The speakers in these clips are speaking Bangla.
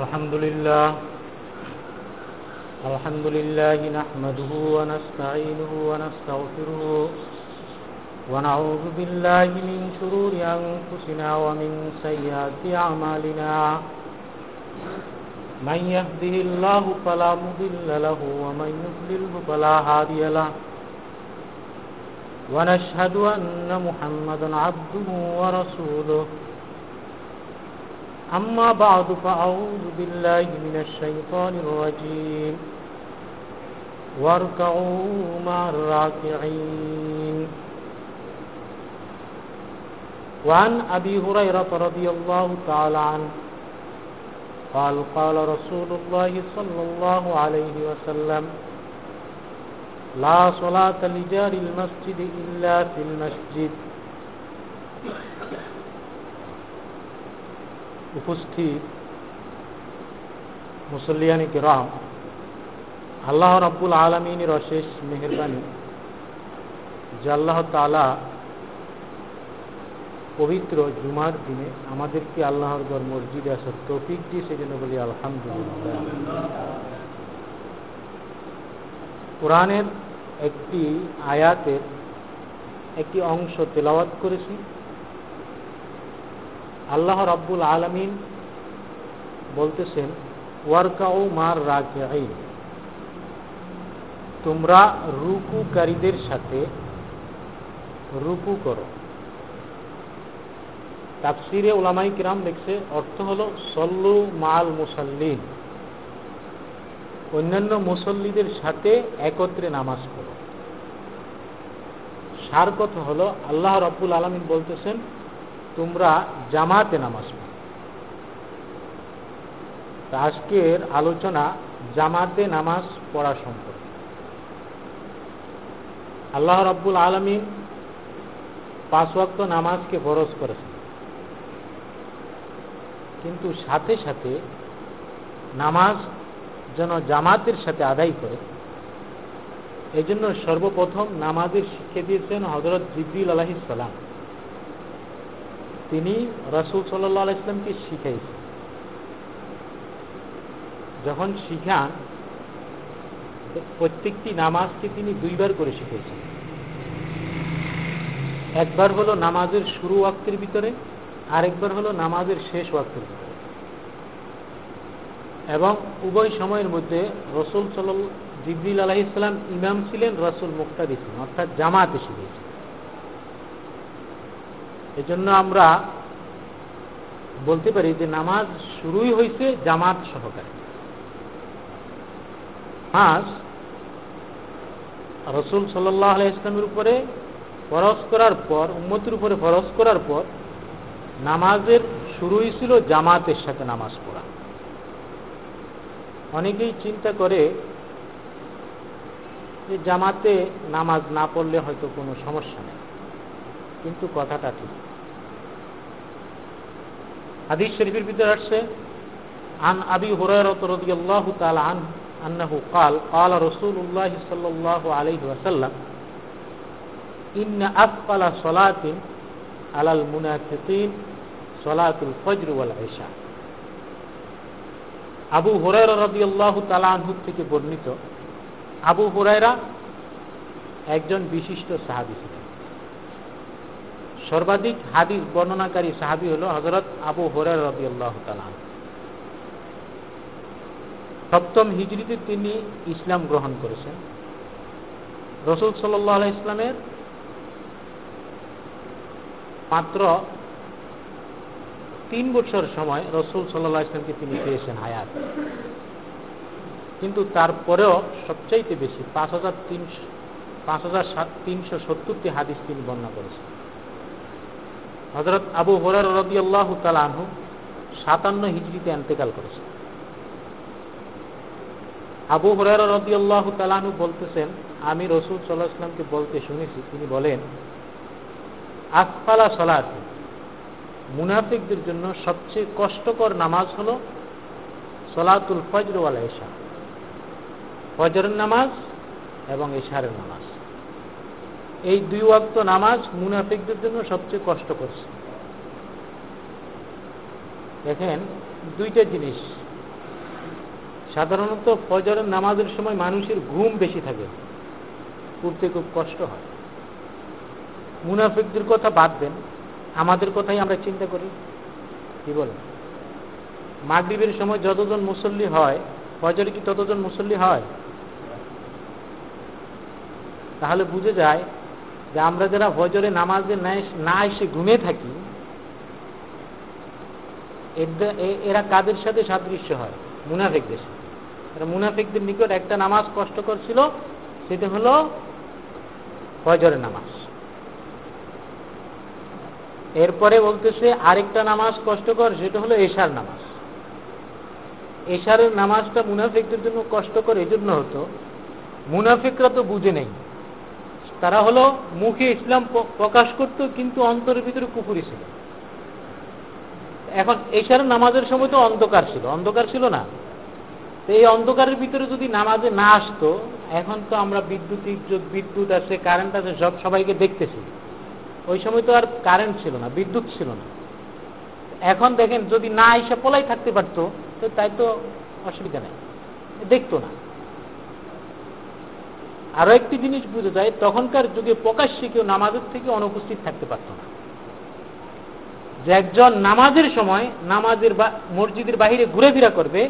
الحمد لله. الحمد لله نحمده ونستعينه ونستغفره. ونعوذ بالله من شرور أنفسنا ومن سيئات أعمالنا. من يهده الله فلا مضل له ومن يضلله فلا هادي له. ونشهد أن محمدا عبده ورسوله. أما بعد فأعوذ بالله من الشيطان الرجيم. واركعوا مع الراكعين. وعن أبي هريرة رضي الله تعالى عنه قال قال رسول الله صلى الله عليه وسلم لا صلاة لجار المسجد إلا في المسجد. উপস্থিত মুসল্লিয়ানি কিরাম, আল্লাহ রাব্বুল আলমিনের অশেষ মেহরবানি। যে আল্লাহ তালা পবিত্র জুমার দিনে আমাদেরকে আল্লাহর গড় মসজিদে আসার তৌফিক দিয়ে সেজন্য বলি আলহামদুলিল্লাহ। কোরআনের একটি আয়াতের একটি অংশ তেলাওয়াত করেছি। আল্লাহ রাব্বুল আলমিন বলতেছেন, ওয়ার্কাউ মার রাকে তোমরা রুকুকারীদের সাথে রুকু করো। তাফসিরে ওলামাই কিরাম দেখছে অর্থ হল সল্লু মাল মুসাল্লিন। অন্যান্য মুসল্লিদের সাথে একত্রে নামাজ পড়ো। সার কথা হল, আল্লাহ রব্বুল আলমিন বলতেছেন তোমরা জামাতে নামাজ পড়ো। আজকের আলোচনা জামাতে নামাজ পড়া সম্পর্কে। আল্লাহ রব্বুল আলমিন পাঁচ ওয়াক্ত নামাজকে ফরজ করেছেন। কিন্তু সাথে সাথে নামাজ যেন জামাতের সাথে আদায় করে এই জন্য সর্বপ্রথম নামাজের শিক্ষা দিয়েছেন হজরত জিব্রিল আলাহিসাল্লাম তিনি রসুল সাল্লাহ ইসলামকে শিখাইছেন। যখন শিখান, প্রত্যেকটি নামাজকে তিনি দুইবার করে শিখেছেন একবার হলো নামাজের শুরু ওয়াক্তের ভিতরে, আরেকবার হলো নামাজের শেষ ওয়াক্তের ভিতরে। এবং উভয় সময়ের মধ্যে রসুল সাল জিবরিল আলাহ ইসলাম ইমাম ছিলেন, রসুল মুক্তাদি ছিলেন, অর্থাৎ জামাতে শিখেছেন এজন্য আমরা বলতে পারি যে নামাজ শুরুই হয়েছে জামাত সহকারে। নামাজ রসুল সাল্লাহ ইসলামের উপরে ফরজ করার পর, উম্মতির উপরে ফরজ করার পর নামাজের শুরুই ছিল জামাতের সাথে নামাজ পড়া। অনেকেই চিন্তা করে যে জামাতে নামাজ না পড়লে হয়তো কোনো সমস্যা নেই। কিন্তু কথাটা ঠিক হাদিস শরীফের ভিতরে আসছে আন আবি হুরায়রাত রাদিয়াল্লাহু তাআলা আন أنه قال قال رسول الله صلى الله عليه وسلم إن أثقل صلاة على المنافقين صلاة الفجر والعشاء আবু হুরায়রা রাদিয়াল্লাহু তাআলা আনহু থেকে বর্ণিত আবু হুরায়রা একজন বিশিষ্ট সাহাবী ছিলেন সর্বাধিক হাদিস বর্ণনাকারী সাহাবী হল হজরত আবু হুরায়রা রাদিয়াল্লাহু তাআলা সপ্তম হিজড়িতে তিনি ইসলাম গ্রহণ করেছেন। রসুল সাল্লাহ ইসলামের মাত্র তিন বছর সময় রসুল সাল্লাহ ইসলামকে তিনি পেয়েছেন হায়াত। কিন্তু তারপরেও সবচাইতে বেশি পাঁচ হাজার তিনশো, পাঁচ হাজার সাত, তিনশো সত্তরটি হাদিস তিনি বর্ণনা করেছেন। হজরত আবু হরার রবি আল্লাহ তালাহু সাতান্ন হিজড়িতে এন্তেকাল করেছেন। আবু হরার রবি আল্লাহ তালাহু বলতেছেন, আমি রসুল সাল্লাহ ইসলামকে বলতে শুনেছি, তিনি বলেন আসফালা সলাত, মুনাফিকদের জন্য সবচেয়ে কষ্টকর নামাজ হল সলাতুল ফজর ওয়াল এশা ফজরের নামাজ এবং এশারের নামাজ। এই দুই ওয়াক্ত নামাজ মুনাফিকদের জন্য সবচেয়ে কষ্ট করছে দেখেন, দুইটা জিনিস। সাধারণত ফজরের নামাজের সময় মানুষের ঘুম বেশি থাকে। উঠতে খুব কষ্ট হয়। মুনাফিকদের কথা বাদ দেন। আমাদের কথাই আমরা চিন্তা করি। কি বলেন? মাগরীবের সময় যতজন মুসল্লি হয়, ফজরে কি ততজন মুসল্লি হয়? তাহলে বুঝে যায় যে আমরা যারা ফজরে নামাজে না এসে ঘুমিয়ে থাকি এরা কাদের সাথে সাদৃশ্য হয়? মুনাফেকদের সাথে। মুনাফিকদের নিকট একটা নামাজ কষ্টকর ছিল, সেটা হলো ফজরের নামাজ। এরপরে বলতেছে, আরেকটা নামাজ কষ্টকর, সেটা হলো এশার নামাজ। এশারের নামাজটা মুনাফিকদের জন্য কষ্টকর, এজন্য হতো। মুনাফিকরা তো বুঝে নেই। তারা হলো মুখে ইসলাম প্রকাশ করত, কিন্তু অন্তরের ভিতরে কুকুরি ছিল। এখন এশারের নামাজের সময় তো অন্ধকার ছিল। অন্ধকার ছিল না। এই অন্ধকারের ভিতরে যদি নামাজে না আসতো, এখন তো আমরা বিদ্যুতিক বিদ্যুৎ আছে কারেন্ট আছে, সব সবাইকে দেখতেছি। ওই সময় তো আর কারেন্ট ছিল না, বিদ্যুৎ ছিল না। এখন দেখেন যদি না এসে পলাই থাকতে পারতো, তো তাই তো অসুবিধা নেই। দেখতো না। আরও একটি জিনিস বুঝে যায়, তখনকার যুগে প্রকাশ্যে কেউ নামাজের থেকে অনুপস্থিত থাকতে পারত না। যে একজন নামাজের সময় নামাজের মসজিদের বাহিরে ঘুরে ফিরা করবে,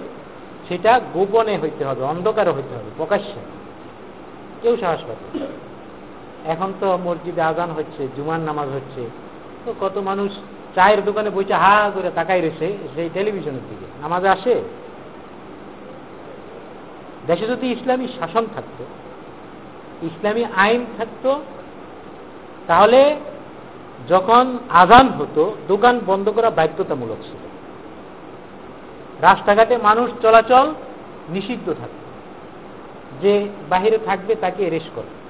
সেটা গোপনে হইতে হবে, অন্ধকারে হইতে হবে, প্রকাশ্যে। কেউ সাহস পাবে এখন তো মসজিদে আজান হচ্ছে, জুমার নামাজ হচ্ছে। তো কত মানুষ চায়ের দোকানে বইছে হা করে তাকাই রয়েছে, সেই টেলিভিশনের দিকে। নামাজে আসে। দেশে যদি ইসলামী শাসন থাকত ইসলামী আইন থাকত, তাহলে যখন আজান হতো, দোকান বন্ধ করা বাধ্যতামূলক ছিল। রাস্তাঘাটে মানুষ চলাচল নিষিদ্ধ থাকবে যে বাহিরে থাকবে তাকে এরেস্ট করে।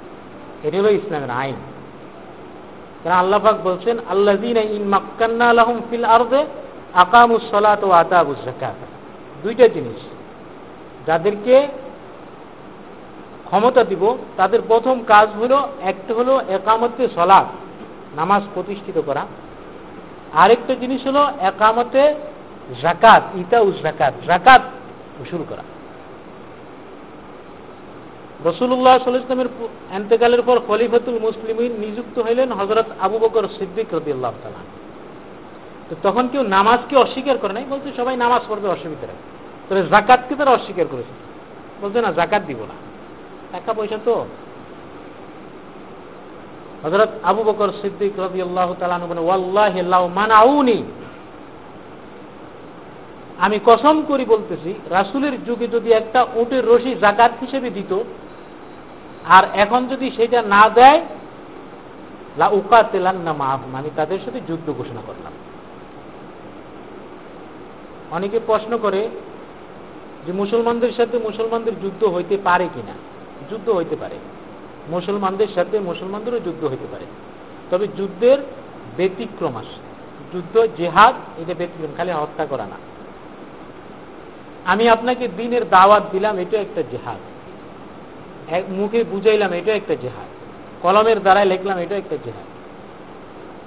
এটি হলো ইসলামের আইন। কারণ আল্লাহাক বলছেন আল্লাহ ইন মাক্কান্না আলহম ফিল আরদে আকামুসলাত ও আতাবুস দুইটা জিনিস। যাদেরকে ক্ষমতা দিব, তাদের প্রথম কাজ হলো, একটা হলো একামতে সলাৎ, নামাজ প্রতিষ্ঠিত করা। আরেকটা জিনিস হলো একামতে জাকাত ইতা উস জাকাত জাকাত উসুল করা। রসুল্লাহ সাল্লামের এন্তেকালের পর খলিফাতুল মুসলিমিন নিযুক্ত হইলেন হজরত আবু বকর সিদ্দিক রবি আল্লাহ তালা তো তখন কেউ নামাজকে অস্বীকার করে নাই, বলছে সবাই নামাজ পড়বে অসুবিধা নেই। তবে জাকাতকে তারা অস্বীকার করেছে। বলছে না জাকাত দিব না। টাকা পয়সা তো। হজরত আবু বকর সিদ্দিক রবি আল্লাহ তালানু বলে ওয়াল্লাহ মানাউনি। আমি কসম করি বলতেছি, রাসুলের যুগে যদি একটা উটের রশি জাকাত হিসেবে দিত, আর এখন যদি সেটা না দেয়, লা উকা তেলান না মাহ আমি তাদের সাথে যুদ্ধ ঘোষণা করলাম। অনেকে প্রশ্ন করে যে, মুসলমানদের সাথে মুসলমানদের যুদ্ধ হইতে পারে কিনা? যুদ্ধ হইতে পারে। মুসলমানদের সাথে মুসলমানদেরও যুদ্ধ হইতে পারে। তবে যুদ্ধের ব্যতিক্রম আসে। যুদ্ধ, জেহাদ এটা ব্যতিক্রম, খালি হত্যা করা না। আমি আপনাকে দিনের দাওয়াত দিলাম, এটা একটা জেহাদ। এক মুখে বুঝাইলাম, এটা একটা জেহাদ। কলমের দ্বারায় লিখলাম, এটা একটা জেহাদ।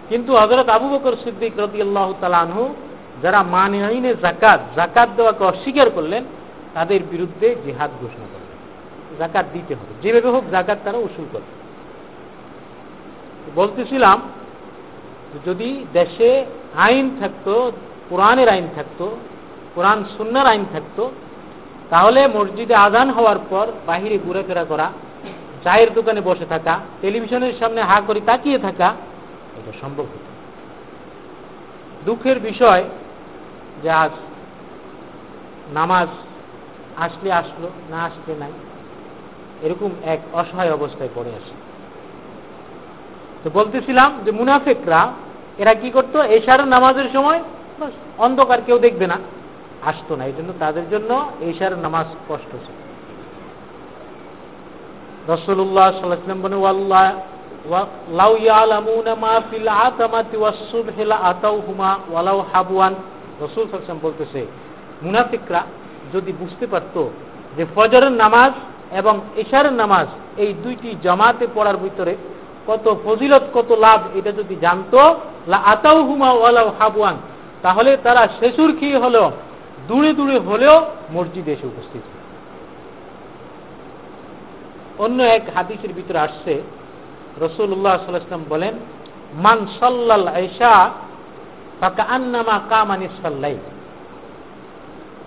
কিন্তু হজরত আবু বকর সিদ্দিক রতি আল্লাহ তালানহু যারা মানে জাকাত জাকাত দেওয়াকে অস্বীকার করলেন, তাদের বিরুদ্ধে জেহাদ ঘোষণা করলেন জাকাত দিতে হবে। যেভাবে হোক জাকাত তারা উসুল করবে। বলতেছিলাম যদি দেশে আইন থাকতো, কোরআনের আইন থাকতো, কোরআন সুন্নার আইন থাকতো, তাহলে মসজিদে আদান হওয়ার পর বাহিরে ঘুরেফেরা করা, চায়ের দোকানে বসে থাকা, টেলিভিশনের সামনে হা করে তাকিয়ে থাকা, এটা সম্ভব হতো দুঃখের বিষয় যে আজ নামাজ আসলে আসলো, না আসলে নাই। এরকম এক অসহায় অবস্থায় পড়ে আসে তো বলতেছিলাম যে মুনাফেকরা, এরা কি করতো? এশার নামাজের সময় অন্ধকার কেউ দেখবে না, আসতো না। এই জন্য তাদের জন্য এশার নামাজ কষ্ট ছিল। রসুল্লাহ বলতেছে, মুনাফিকরা যদি বুঝতে পারতো যে ফজরের নামাজ এবং এশারের নামাজ, এই দুইটি জামাতে পড়ার ভিতরে কত ফজিলত, কত লাভ, এটা যদি জানতো, লা আতাউহুমা ওয়ালাউ হাবওয়ান, তাহলে তারা শেষুর কি হলো? দূরে দূরে হলেও মসজিদে এসে উপস্থিত অন্য এক হাদিসের ভিতরে আসছে রসুল্লাহ সাল্লাম বলেন, মান সাল্লাল আয়সা ফাঁকা আন্নামা কামানি সাল্লাই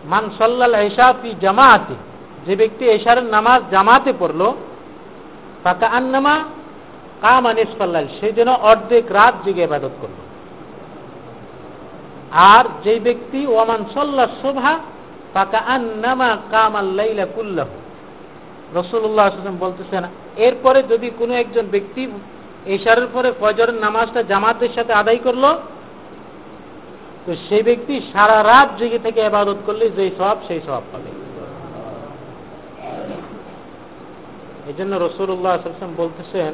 মান সাল্লাল আয়সা ফি জামাতে যে ব্যক্তি এশার নামাজ জামাতে পড়ল ফাঁকা আন্নামা কামানি সাল্লাল সে যেন অর্ধেক রাত জেগে আবাদত করল। আর যে ব্যক্তি, ওয়ামান সাল্লা শোভা ফাঁকা আন্নামা কামাল্লাইলা কুল্লাহ। রসুল্লাহ আসলাম বলতেছেন, এরপরে যদি কোনো একজন ব্যক্তি এশারের পরে ফজরের নামাজটা জামাতের সাথে আদায় করল, তো সেই ব্যক্তি সারা রাত জেগে থেকে আবাদত করলে যেই সব, সেই সব পাবে। এই জন্য রসুল্লাহ বলতেছেন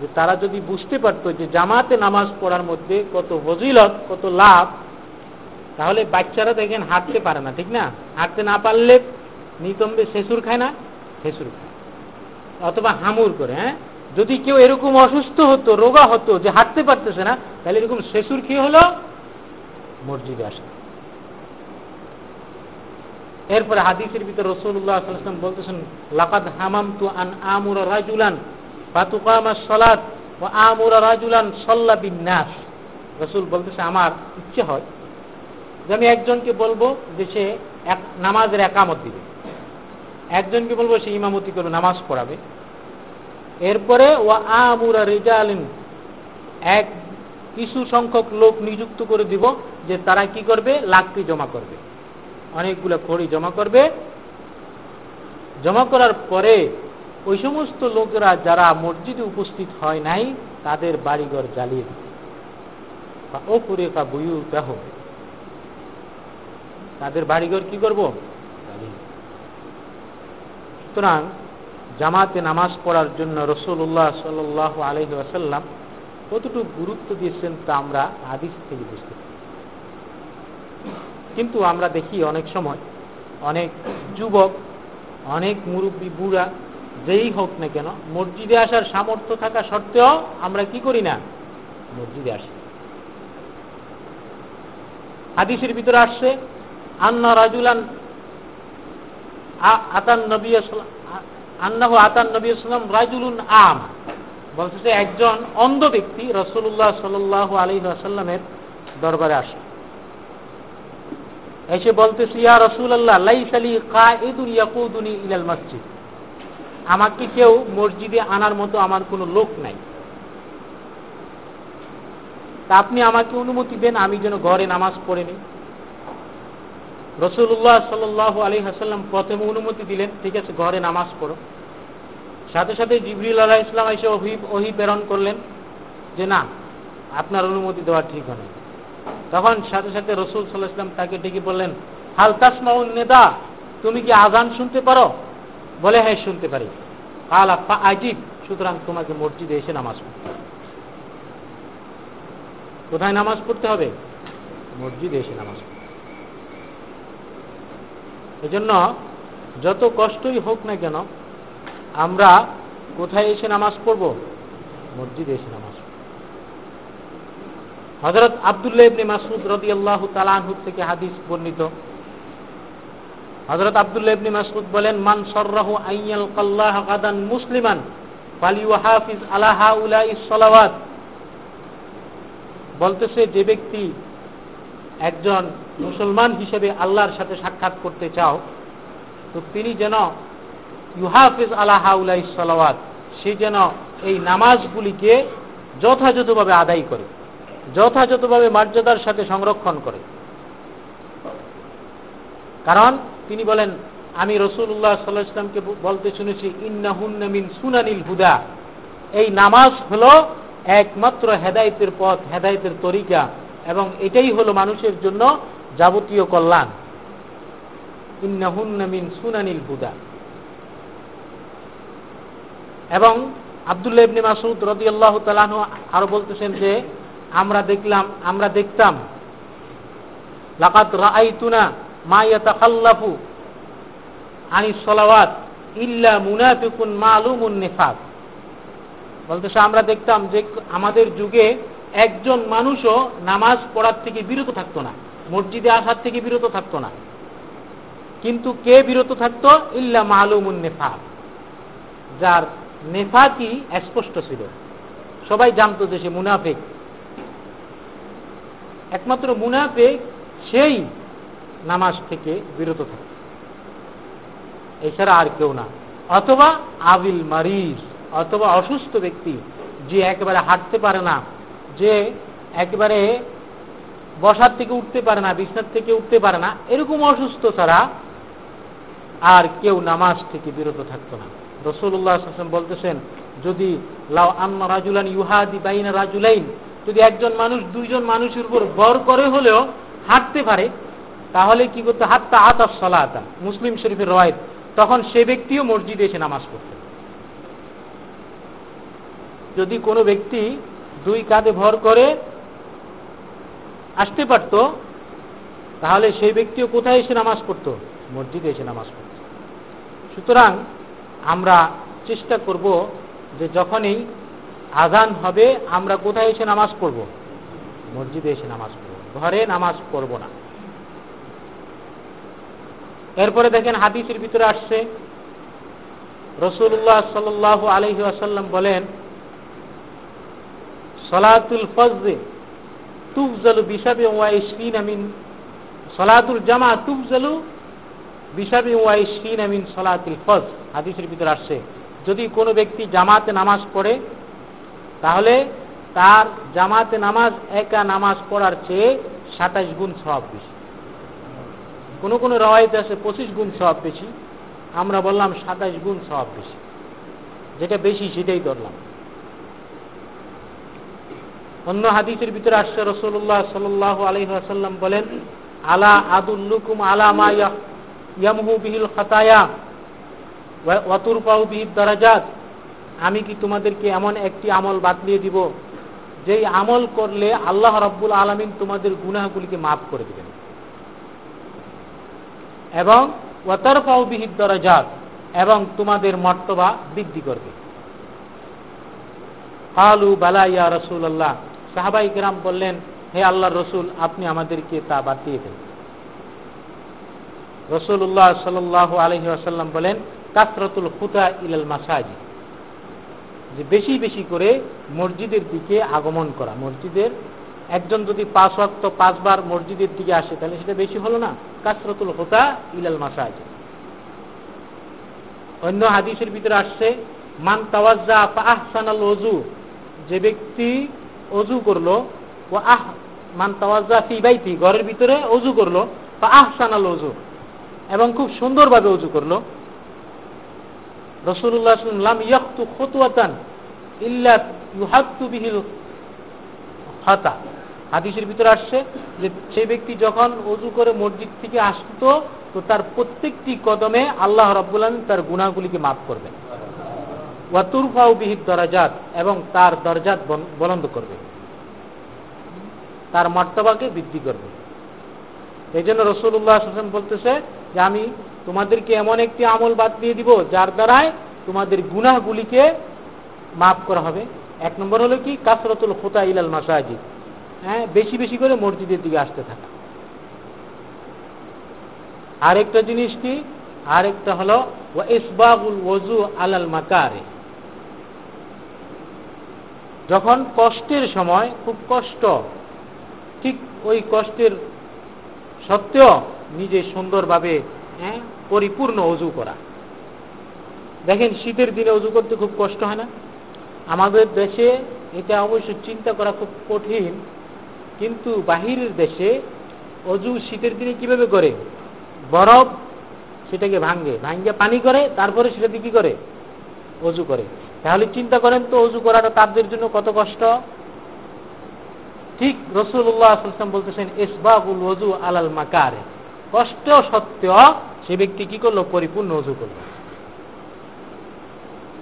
যে তারা যদি বুঝতে পারতো যে জামাতে নামাজ পড়ার মধ্যে কত ফজিলত, কত লাভ, তাহলে বাচ্চারা দেখেন হাঁটতে পারে না, ঠিক না? হাঁটতে না পারলে নিতম্বে শেষুর খায় না শেষুর খায়। অথবা হামুর করে হ্যাঁ? যদি কেউ এরকম অসুস্থ হতো, রোগা হতো, যে হাঁটতে পারতেছে না, তাহলে এরকম শেষুর খেয়ে হলো মসজিদে আসে। এরপরে হাদিসের ভিতরে রসুল্লাহ বলতেছেন, লাকাদ হামাম তু আন আমুর রাজুলান, ফাতুকামা সলাদ ও আমুর রাজুলান সল্লা বিন্যাস রসুল বলতেছে, আমার ইচ্ছে হয় যে আমি একজনকে বলব যে সে এক নামাজের একামত দিবে। একজনকে বলব সে ইমামতি করে নামাজ পড়াবে। এরপরে ও আমুরা রেজালিন, এক কিছু সংখ্যক লোক নিযুক্ত করে দিব যে তারা কি করবে? লাকড়ি জমা করবে। অনেকগুলো খড়ি জমা করবে। জমা করার পরে ওই সমস্ত লোকেরা যারা মসজিদে উপস্থিত হয় নাই, তাদের বাড়িঘর জ্বালিয়ে দিবে। ও করে কা বইউ দেহ তাদের বাড়িঘর কি করব? সুতরাং জামাতে নামাজ পড়ার জন্য রসুল্লাহ সাল আলহি আসাল্লাম কতটুকু গুরুত্ব দিয়েছেন তা আমরা আদিস থেকে বুঝতে পারি কিন্তু আমরা দেখি অনেক সময়, অনেক যুবক, অনেক মুরব্বী বুড়া, যেই হোক না কেন, মসজিদে আসার সামর্থ্য থাকা সত্ত্বেও আমরা কি করি না? মসজিদে আসি। হাদিসের ভিতরে আসছে, আন্না রাজুলান আতান নবী আতান নবী সাল্লাম রাজুলুন আম। বলতেছে একজন অন্ধ ব্যক্তি রসুল্লাহ সাল আলী আসাল্লামের দরবারে আসে। এসে বলতেছি, ইয়া রসুল্লাহ লাইসালি কাঈদুল ইয়াকুদুনি ইলাল মসজিদ। আমাকে কেউ মসজিদে আনার মতো আমার কোনো লোক নাই। তা আপনি আমাকে অনুমতি দেন, আমি যেন ঘরে নামাজ পড়ে নিই। রসুল্লাহ সাল আলী হাসাল্লাম প্রথমে অনুমতি দিলেন, ঠিক আছে, ঘরে নামাজ পড়ো। সাথে সাথে জিবরিল আলাহ ইসলাম এসে ওহি ওহি প্রেরণ করলেন যে, না, আপনার অনুমতি দেওয়া ঠিক হয় তখন সাথে সাথে রসুল সাল্লাহ ইসলাম তাকে ডেকে বললেন হালতাসমাউন নেদা? তুমি কি আজান শুনতে পারো? বলে হ্যাঁ শুনতে পারি। কাল আফা আজিব সুতরাং তোমাকে মসজিদে এসে নামাজ পড়তে কোথায় নামাজ পড়তে হবে? মসজিদে এসে নামাজ পড়তে এজন্য যত কষ্টই হোক না কেন, আমরা কোথায় এসে নামাজ পড়ব? মসজিদে এসে নামাজ হজরত আবদুল্লাহ ইবনে মাসুদ রদি আল্লাহ তালানহু থেকে হাদিস বর্ণিত। হজরত আবদুল্লাহ ইবনে মাসুদ বলেন, মান সর্রাহু আইয়াল কাল্লাহ গাদান মুসলিমান ফালিউ হাফিজ আলাহা উলাই সলাওয়াত। বলতেছে, যে ব্যক্তি একজন মুসলমান হিসেবে আল্লাহর সাথে সাক্ষাৎ করতে চাও, তো তিনি যেন ইউহাফিজ আল্লাহ হাউলাই সালাওয়াত, সে যেন এই নামাজগুলিকে যথাযথভাবে আদায় করে। যথাযথভাবে মর্যাদার সাথে সংরক্ষণ করে। কারণ তিনি বলেন, আমি রসুল্লাহ সাল্লাহ ইসলামকে বলতে শুনেছি ইন্নাহুন্নামিন সুনানিল হুদা। এই নামাজ হল একমাত্র হেদায়তের পথ, হেদায়তের তরিকা, এবং এটাই হলো মানুষের জন্য যাবতীয় কল্যাণ। ইন্নাহুন্নামিন সুনানিল হুদা। এবং আবদুল্লাহ ইবনে মাসুদ আল্লাহ তালাহ আরও বলতেছেন যে আমরা দেখলাম, আমরা দেখতাম। লাকাত রাআইতুনা মা ইয়াতাখাল্লাফু আনি সলাওয়াত ইল্লা মুনাফিকুন মালুমুন নিফাক। বলতেছে আমরা দেখতাম যে আমাদের যুগে একজন মানুষও নামাজ পড়ার থেকে বিরত থাকতো না, মসজিদে আসার থেকে বিরত থাকতো না। কিন্তু কে বিরত থাকতো? ইল্লা মালুমুন নেফাক। যার নেফাকি স্পষ্ট ছিল। সবাই জানতো যে সে মুনাফেক। একমাত্র মুনাফেক সেই নামাজ থেকে বিরত থাকে। এছাড়া আর কেউ না। অথবা আবিল মারিজ, অথবা অসুস্থ ব্যক্তি, যে একেবারে হাঁটতে পারে না, যে একেবারে বসার থেকে উঠতে পারে না, বিছনার থেকে উঠতে পারে না, এরকম অসুস্থ ছাড়া আর কেউ নামাজ থেকে বিরত থাকতো না। রসুল্লাহ বলতেছেন, যদি লাউ আম্মা রাজুলান ইউহাদি বাইনা রাজুলাইন যদি একজন মানুষ দুইজন মানুষের উপর বর করে হলেও হাঁটতে পারে, তাহলে কি করতে হাতটা আতাস সলাতা। মুসলিম শরীফের রয়েত তখন সে ব্যক্তিও মসজিদে এসে নামাজ পড়তে যদি কোনো ব্যক্তি দুই কাঁধে ভর করে আসতে পারত, তাহলে সেই ব্যক্তিও কোথায় এসে নামাজ পড়তো? মসজিদে এসে নামাজ পড়ত। সুতরাং আমরা চেষ্টা করব যে যখনই আজান হবে, আমরা কোথায় এসে নামাজ পড়ব? মসজিদে এসে নামাজ পড়ব। ঘরে নামাজ পড়ব না। এরপরে দেখেন হাদিসের ভিতরে আসছে রসুল্লাহ সাল আলহি আসাল্লাম বলেন, সলাতুল ফজে তুফজালু বিশাবে ওয়াইশিন আমিন সলাতুল জামা তুফজালু বিশাবে ওয়াইশিন আমিন সলাতুল ফজ হাদিসের ভিতরে আসছে, যদি কোনো ব্যক্তি জামাতে নামাজ পড়ে তাহলে তার জামাতে নামাজ, একা নামাজ পড়ার চেয়ে সাতাইশ গুণ সব বেশি। কোন কোন রওয়াইতে আছে পঁচিশ গুণ সব বেশি। আমরা বললাম সাতাইশ গুণ সব বেশি। যেটা বেশি সেটাই ধরলাম। অন্য হাদিসের ভিতরে আসছে রসুল্লাহ সাল আলহাসাল্লাম বলেন, আলা আদুল্লুকুম আলা মা ইয়ামহু বিহিল খাতায়া ওয়াতুর পাউ বিহিদ দারাজাত। আমি কি তোমাদেরকে এমন একটি আমল বাতলিয়ে দিব? যেই আমল করলে আল্লাহ রব্বুল আলমিন তোমাদের গুনাহগুলিকে মাফ করে দেবেন। এবং ওয়াতার পাউ বিহিদ দারাজাত, এবং তোমাদের মর্তবা বৃদ্ধি করবে। আলু বালা ইয়া রসুল আল্লাহ সাহাবাই কেরাম বললেন, হে আল্লাহ রসুল, আপনি আমাদেরকে তা বাতিয়ে দেন। রসুল্লাহ সাল আলহি আসাল্লাম বলেন, কাসরতুল খুতা ইলাল মাসাজি যে বেশি বেশি করে মসজিদের দিকে আগমন করা। মসজিদের একজন যদি পাঁচ ওয়াক্ত পাঁচবার মসজিদের দিকে আসে, তাহলে সেটা বেশি হলো না। কাসরতুল হোতা ইলাল মাসাজ অন্য হাদিসের ভিতরে আসছে, মান তাওয়াজ্জা আহসানাল অজু যে ব্যক্তি অজু করল ও আহ মান তাওয়াজ্জা ফি বাইতি ঘরের ভিতরে অজু করল বা আহসানাল অজু এবং খুব সুন্দরভাবে অজু করল। রসুল্লাহ লাম ইয়াক্তু খতুয়াতান ইল্লা বিহিল হতা হাদিসের ভিতরে আসছে যে ব্যক্তি যখন অজু করে মসজিদ থেকে আসত, তো তার প্রত্যেকটি কদমে আল্লাহ রব্বুল তার গুণাগুলিকে মাফ করবেন। ওয়াতুরফাউ বিহিত দরাজাত এবং তার দরজাত বলন্দ করবে। তার মর্তবাকে বৃদ্ধি করবে। এই জন্য রসুল্লাহ হাসান বলতেছে যে, আমি তোমাদেরকে এমন একটি আমল বাদ দিয়ে দিব, যার দ্বারায় তোমাদের গুনাহগুলিকে মাফ করা হবে। এক নম্বর হলো কি? কাসরতুল খোতা ইলাল মাসাজিদ। হ্যাঁ বেশি বেশি করে মসজিদের দিকে আসতে থাকা। আরেকটা জিনিস কি? আরেকটা হলো ইসবাবুল ওজু আলাল মাকারে। যখন কষ্টের সময়, খুব কষ্ট, ঠিক ওই কষ্টের সত্ত্বেও নিজে সুন্দরভাবে হ্যাঁ? পরিপূর্ণ অজু করা। দেখেন, শীতের দিনে অজু করতে খুব কষ্ট হয় না? আমাদের দেশে এটা অবশ্য চিন্তা করা খুব কঠিন, কিন্তু বাহিরের দেশে অজু শীতের দিনে কীভাবে করে? বরফ সেটাকে ভাঙ্গে ভাঙ্গে পানি করে, তারপরে সেটা দিয়ে কি করে? অজু করে। তাহলে চিন্তা করেন তো, অজু করাটা তাদের জন্য কত কষ্ট? ঠিক রসুল্লাহ আসলাম বলতেছেন ইসবাবুল অজু আলাল মাকারে কষ্ট সত্ত্বেও সে ব্যক্তি কি করল? পরিপূর্ণ অজু করল।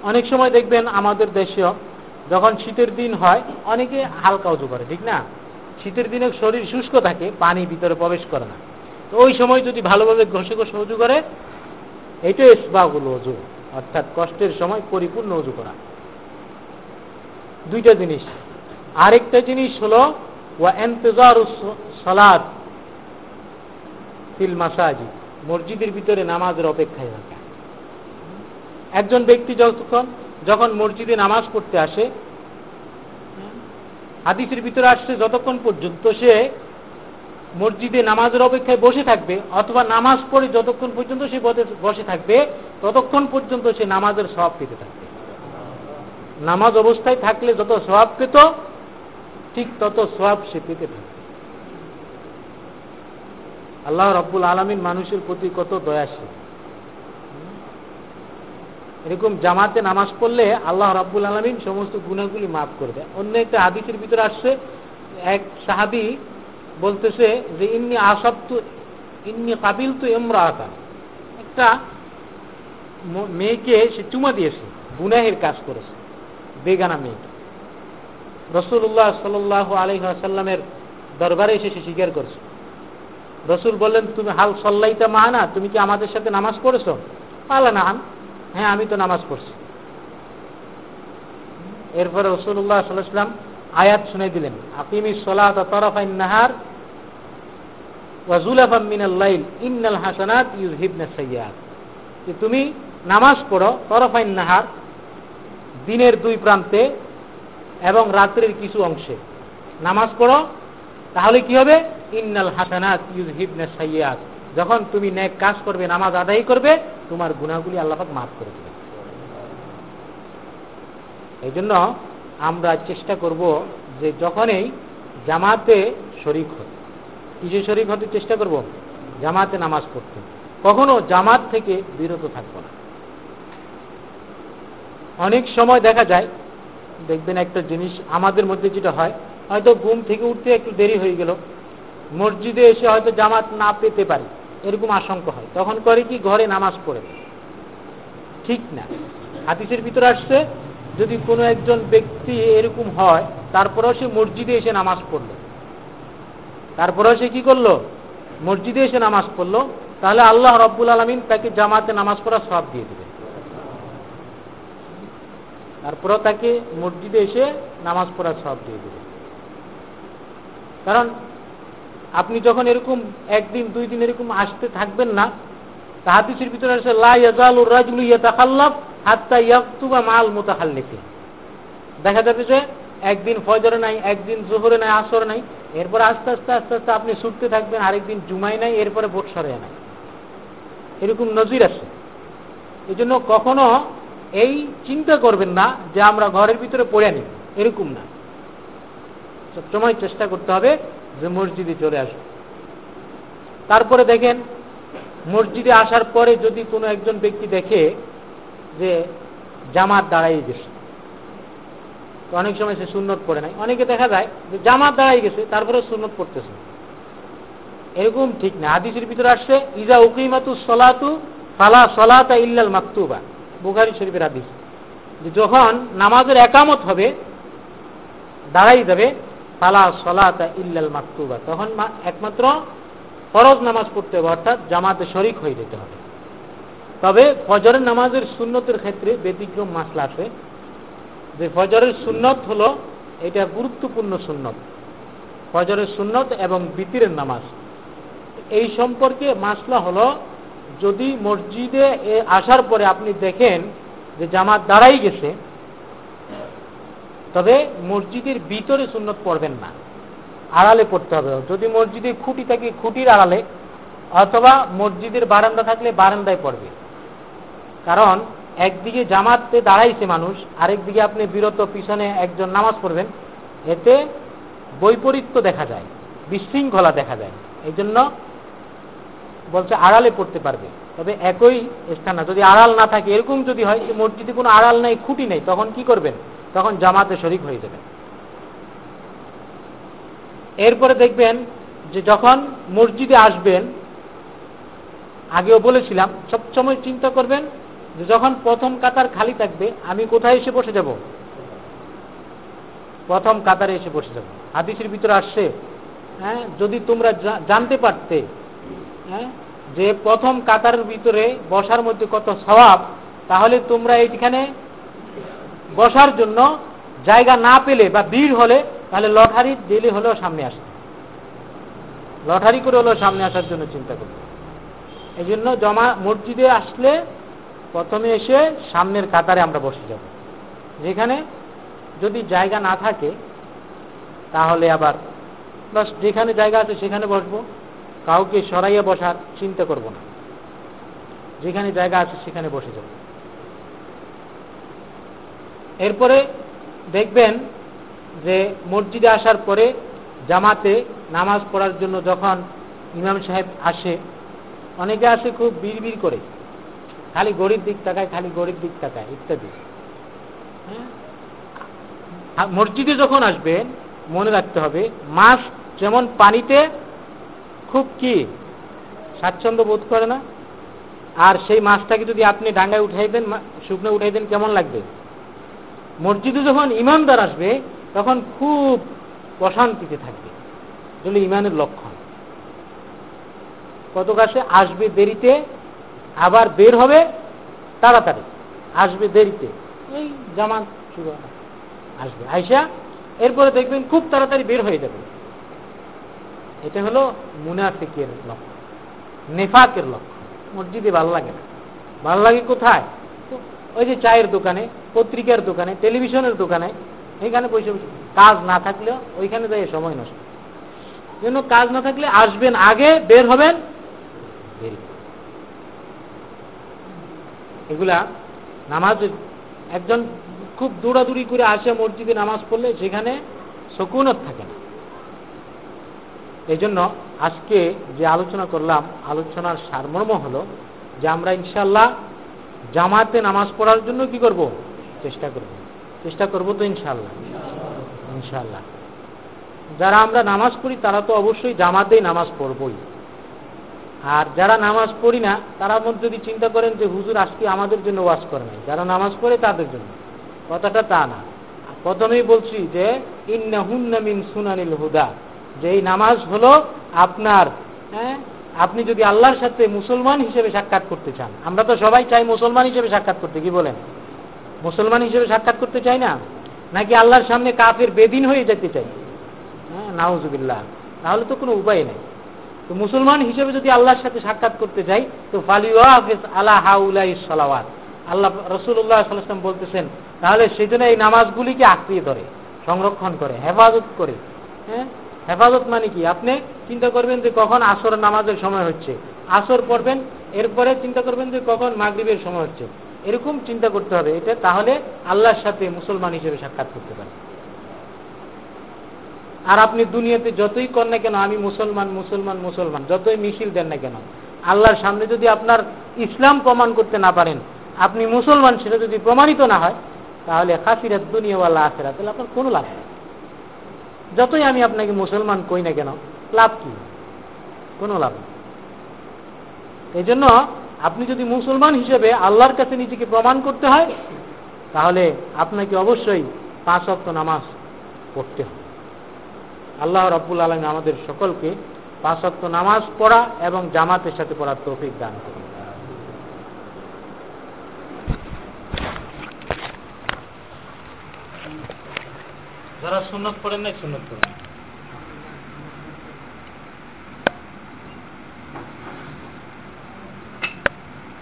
অনেক সময় দেখবেন আমাদের দেশেও যখন শীতের দিন হয়, অনেকে হালকা উজু করে, ঠিক না? শীতের দিনে শরীর শুষ্ক থাকে, পানি ভিতরে প্রবেশ করে না। তো ওই সময় যদি ভালোভাবে ঘষে ঘষে উজু করে, এইটাই ইসবাগুলো অজু অর্থাৎ কষ্টের সময় পরিপূর্ণ উজু করা। দুইটা জিনিস। আরেকটা জিনিস হলো, ওয়া এন্তজার সালাদ ফিল মাসাজি, মসজিদের ভিতরে নামাজের অপেক্ষায় রাখা। একজন ব্যক্তি যতক্ষণ, যখন মসজিদে নামাজ পড়তে আসে, হাদিসের ভিতরে আসছে যতক্ষণ পর্যন্ত সে মসজিদে নামাজের অপেক্ষায় বসে থাকবে, অথবা নামাজ পড়ে যতক্ষণ পর্যন্ত সে বসে থাকবে, ততক্ষণ পর্যন্ত সে নামাজের স্বভাব পেতে থাকবে। নামাজ অবস্থায় থাকলে যত স্বভাব পেত, ঠিক তত স্বভাব সে পেতে থাকবে। আল্লাহ রব্বুল আলমিন মানুষের প্রতি কত দয়াশীল। এরকম জামাতে নামাজ পড়লে আল্লাহ রাব্বুল আলমিন সমস্ত গুণাগুলি মাফ করে দেয়। অন্য একটা হাদিসের ভিতরে আসছে, এক সাহাবি বলতেছে যে, ইন্নি আসক্ত ইন্নি কাবিল তো এমরাতা একটা মেয়েকে সে চুমা দিয়েছে, গুনাহের কাজ করেছে, বেগানা মেয়েকে। রসুল্লাহ সাল আলহাসাল্লামের দরবারে এসে সে স্বীকার করছে। রসুল বললেন, তুমি হাল সল্লাইতা মাহানা, তুমি কি আমাদের সাথে নামাজ পড়েছ? পালা না হ্যাঁ আমি তো নামাজ পড়ছি। এরপরে রসুল্লাহ সাল্লাম আয়াত শুনে দিলেন, আকিমি সলাত তরফাইন নাহার ওয়াজুলাফাম মিনাল্লাইল ইন্নাল হাসানাত ইউজহিবনা সাইয়াত যে তুমি নামাজ পড়ো তরফাইন নাহার দিনের দুই প্রান্তে এবং রাত্রির কিছু অংশে। নামাজ পড়ো, তাহলে কি হবে? ইন্নাল হাসানাত ইউজহিবনা সাইয়াত যখন তুমি ন্যাক কাজ করবে, নামাজ আদায় করবে, তোমার গুণাগুলি আল্লাহাক মাফ করে দেবে এই জন্য আমরা চেষ্টা করব যে যখনই জামাতে শরিক হয় কিসে শরিক হতে চেষ্টা করব? জামাতে নামাজ পড়তে। কখনো জামাত থেকে বিরত থাকব না। অনেক সময় দেখা যায়, দেখবেন একটা জিনিস আমাদের মধ্যে যেটা হয়, হয়তো ঘুম থেকে উঠতে একটু দেরি হয়ে গেল মসজিদে এসে হয়তো জামাত না পেতে পারি, এরকম আশঙ্কা হয়। তখন করে কি? ঘরে নামাজ পড়ে। ঠিক না। হাতিসের ভিতরে আসছে, যদি কোনো একজন ব্যক্তি এরকম হয়, তারপরেও সে মসজিদে এসে নামাজ পড়ল। তারপরেও সে কি করল? মসজিদে এসে নামাজ পড়ল। তাহলে আল্লাহ রব্বুল আলমিন তাকে জামাতে নামাজ পড়া সব দিয়ে দেবে তারপরেও তাকে মসজিদে এসে নামাজ পড়া সব দিয়ে দেবে কারণ আপনি যখন এরকম একদিন, দুই দিন এরকম আসতে থাকবেন না তাহাদিসের ভিতরে আছে লাইয়াজালুর রাজুল ইয়াতাকাল্লাফ হাত্তা ইয়াকতুবা মাল মুতাখাল্লিফিন। দেখা যাবে যে একদিন ফজরে নাই, একদিন জোহরে নাই, আসরে নাই, এরপর আস্তে আস্তে আস্তে আস্তে আপনি ছুটতে থাকবেন, আরেকদিন জুমাই নাই, এরপরে বৎসরে নাই। এরকম নজির আছে। এই জন্য কখনো এই চিন্তা করবেন না যে আমরা ঘরের ভিতরে পড়ে নিই এরকম না। সবসময় চেষ্টা করতে হবে যে মসজিদে চলে আসবে। তারপরে দেখেন, মসজিদে আসার পরে যদি কোনো একজন ব্যক্তি দেখে যে জামাত দাঁড়াই গেছে অনেক সময় সে সুন্নত পড়ে নাই। অনেকে দেখা যায় যে জামাত দাঁড়াই গেছে তারপরে সুন্নত পড়তেছে। এরকম ঠিক না। হাদিসের ভিতরে আসছে, ইজা উকিমাতু সলাতু ফালা সলাতা ইল্লাল মাকতুবা। বুখারি শরীফের হাদিস। যখন নামাজের একামত হবে, দাঁড়াই যাবে ফালা সলাতা ইল্লাল মাকতুবা। তখন একমাত্র ফরজ নামাজ পড়তে হবে, অর্থাৎ জামাতে শরিক হয়ে যেতে হবে। তবে ফজরের নামাজের সুন্নতের ক্ষেত্রে ব্যতিক্রম মাসলা আছে। যে ফজরের সুন্নত হলো, এটা গুরুত্বপূর্ণ সুন্নত। ফজরের সুন্নত এবং বিতিরের নামাজ। এই সম্পর্কে মাসলা হলো, যদি মসজিদে আসার পরে আপনি দেখেন যে জামাত দাঁড়াই গেছে তবে মসজিদের ভিতরে সুন্নত পড়বেন না। আড়ালে পড়তে হবে। যদি মসজিদে খুঁটি থাকে, খুঁটির আড়ালে, অথবা মসজিদের বারান্দা থাকলে বারান্দায় পড়বে। কারণ একদিকে জামাতে দাঁড়াইছে মানুষ, আরেকদিকে আপনি বিরত পিছনে একজন নামাজ পড়বেন। এতে বৈপরীত্য দেখা যায়, বিশৃঙ্খলা দেখা যায়। এই জন্য বলছে আড়ালে পড়তে পারবে। তবে একই স্থান না। যদি আড়াল না থাকে, এরকম যদি হয় যে মসজিদে কোনো আড়াল নেই, খুঁটি নেই, তখন কি করবেন? তখন জামাতে শরিক হয়ে যাবেন। এরপরে দেখবেন যে যখন মসজিদে আসবেন, আগেও বলেছিলাম, সবসময় চিন্তা করবেন যে যখন প্রথম কাতার খালি থাকবে, আমি কোথায় এসে বসে যাব? প্রথম কাতারে এসে বসে যাব। হাদিসের ভিতরে আসছে হ্যাঁ যদি তোমরা জানতে পারতে হ্যাঁ যে প্রথম কাতারের ভিতরে বসার মধ্যে কত স্বভাব তাহলে তোমরা এইখানে বসার জন্য জায়গা না পেলে বা ভিড় হলে, তাহলে লটারি দিলে হলেও সামনে আসতে লটারি করে হলেও সামনে আসার জন্য চিন্তা করতে এই জন্য জমা মসজিদে আসলে প্রথমে এসে সামনের কাতারে আমরা বসে যাব। যেখানে যদি জায়গা না থাকে, তাহলে আবার বাস যেখানে জায়গা আছে সেখানে বসবো। কাউকে সরাইয়া বসার চিন্তা করব না। যেখানে জায়গা আছে সেখানে বসে যাব। এরপরে দেখবেন যে মসজিদে আসার পরে জামাতে নামাজ পড়ার জন্য যখন ইমাম সাহেব আসে, অনেকে আসে খুব বিড় করে, খালি গরিব দিক তাকায়, খালি গরিব দিক তাকায়, ইত্যাদি। হ্যাঁ? মসজিদে যখন আসবেন, মনে রাখতে হবে, মাছ যেমন পানিতে খুব কি স্বাচ্ছন্দ্য বোধ করে না, আর সেই মাছটাকে যদি আপনি ডাঙ্গায় উঠাই দেন শুকনো উঠাই দেন, কেমন লাগবে? মসজিদে যখন ইমানদার আসবে, তখন খুব অশান্তিতে থাকবে। এগুলো ইমানের লক্ষণ। কত কাছে আসবে দেরিতে, আবার বের হবে তাড়াতাড়ি। আসবে দেরিতে। এই জামান শুরু আসবে। আইসা এরপরে দেখবেন খুব তাড়াতাড়ি বের হয়ে যাবে। এটা হলো মুনাফিকের লক্ষণ, নেফাকের লক্ষণ। মসজিদে ভালো লাগে না। ভালো লাগে কোথায়? ওই যে চায়ের দোকানে, পত্রিকার দোকানে, টেলিভিশনের দোকানে, এখানে বসে কাজ না থাকলেও ওইখানে যাই সময় নষ্ট। জন্য কাজ না থাকলে আসবেন আগে, বের হবেন এগুলা নামাজ, একজন খুব দৌড়াদৌড়ি করে আসে মসজিদে নামাজ পড়লে, সেখানে শকুনত থাকে না। এই জন্য আজকে যে আলোচনা করলাম, আলোচনার সারমর্ম হলো যে আমরা ইনশাল্লাহ জামাতে নামাজ পড়ার জন্য কি করব? চেষ্টা করব। চেষ্টা করব তো ইনশাল্লাহ ইনশাল্লাহ যারা আমরা নামাজ পড়ি, তারা তো অবশ্যই জামাতেই নামাজ পড়বই। আর যারা নামাজ পড়ি না, তারা যদি চিন্তা করেন যে, হুজুর, আজকে আমাদের জন্য ওয়াজ করে নাই। যারা নামাজ পড়ে, তাদের জন্য। কথাটা তা না। প্রথমেই বলছি যে ইন্না হুন্না মিন সুনানিল হুদা। যে এই নামাজ হলো আপনার হ্যাঁ আপনি যদি আল্লাহর সাথে মুসলমান হিসেবে সাক্ষাৎ করতে চান, আমরা তো সবাই চাই মুসলমান হিসেবে সাক্ষাৎ করতে, কি বলেন? মুসলমান হিসেবে সাক্ষাৎ করতে চাই না? নাকি আল্লাহর সামনে কাফের বেদিন হয়ে যেতে চাই? হ্যাঁ নাউজুবিল্লাহ। তাহলে তো কোনো উপায় নেই। তো মুসলমান হিসেবে যদি আল্লাহর সাথে সাক্ষাৎ করতে চাই তো ফালিওয়াফিস আল্লাহ হাউলাই সালাওয়াত। আল্লাহ রসুল্লাহ সাল্লাম বলতেছেন, তাহলে সেই জন্য এই নামাজগুলিকে আঁকড়িয়ে ধরে, সংরক্ষণ করে, হেফাজত করে। হ্যাঁ হেফাজত মানে কি? আপনি চিন্তা করবেন যে কখন আসর নামাজের সময় হচ্ছে। আসর পড়বেন, এরপরে চিন্তা করবেন যে কখন মাগরীবের সময় হচ্ছে। এরকম চিন্তা করতে হবে। এটা তাহলে আল্লাহর সাথে মুসলমান হিসেবে সাক্ষাৎ করতে পারেন। আর আপনি দুনিয়াতে যতই কর না কেন, আমি মুসলমান মুসলমান মুসলমান, যতই মিছিল দেন না কেন, আল্লাহর সামনে যদি আপনার ইসলাম প্রমাণ করতে না পারেন, আপনি মুসলমান, সেটা যদি প্রমাণিত না হয়, তাহলে খাসিরাত দুনিয়াওয়ালা আখেরা তাহলে আপনার কোনো লাভ নেই। যতই আমি আপনাকে মুসলমান কই না কেন, লাভ কি? কোনো লাভ এই জন্য আপনি যদি মুসলমান হিসেবে আল্লাহর কাছে নিজেকে প্রমাণ করতে হয়, তাহলে আপনাকে অবশ্যই পাঁচ অক্ট নামাজ পড়তে হবে। আল্লাহ রব্বুল আলম আমাদের সকলকে পাঁচ অক্ট নামাজ পড়া এবং জামাতের সাথে পড়ার তৌফিক দান করুন। যারা সুন্নত পড়েন নাই সুন্নত পড়েন।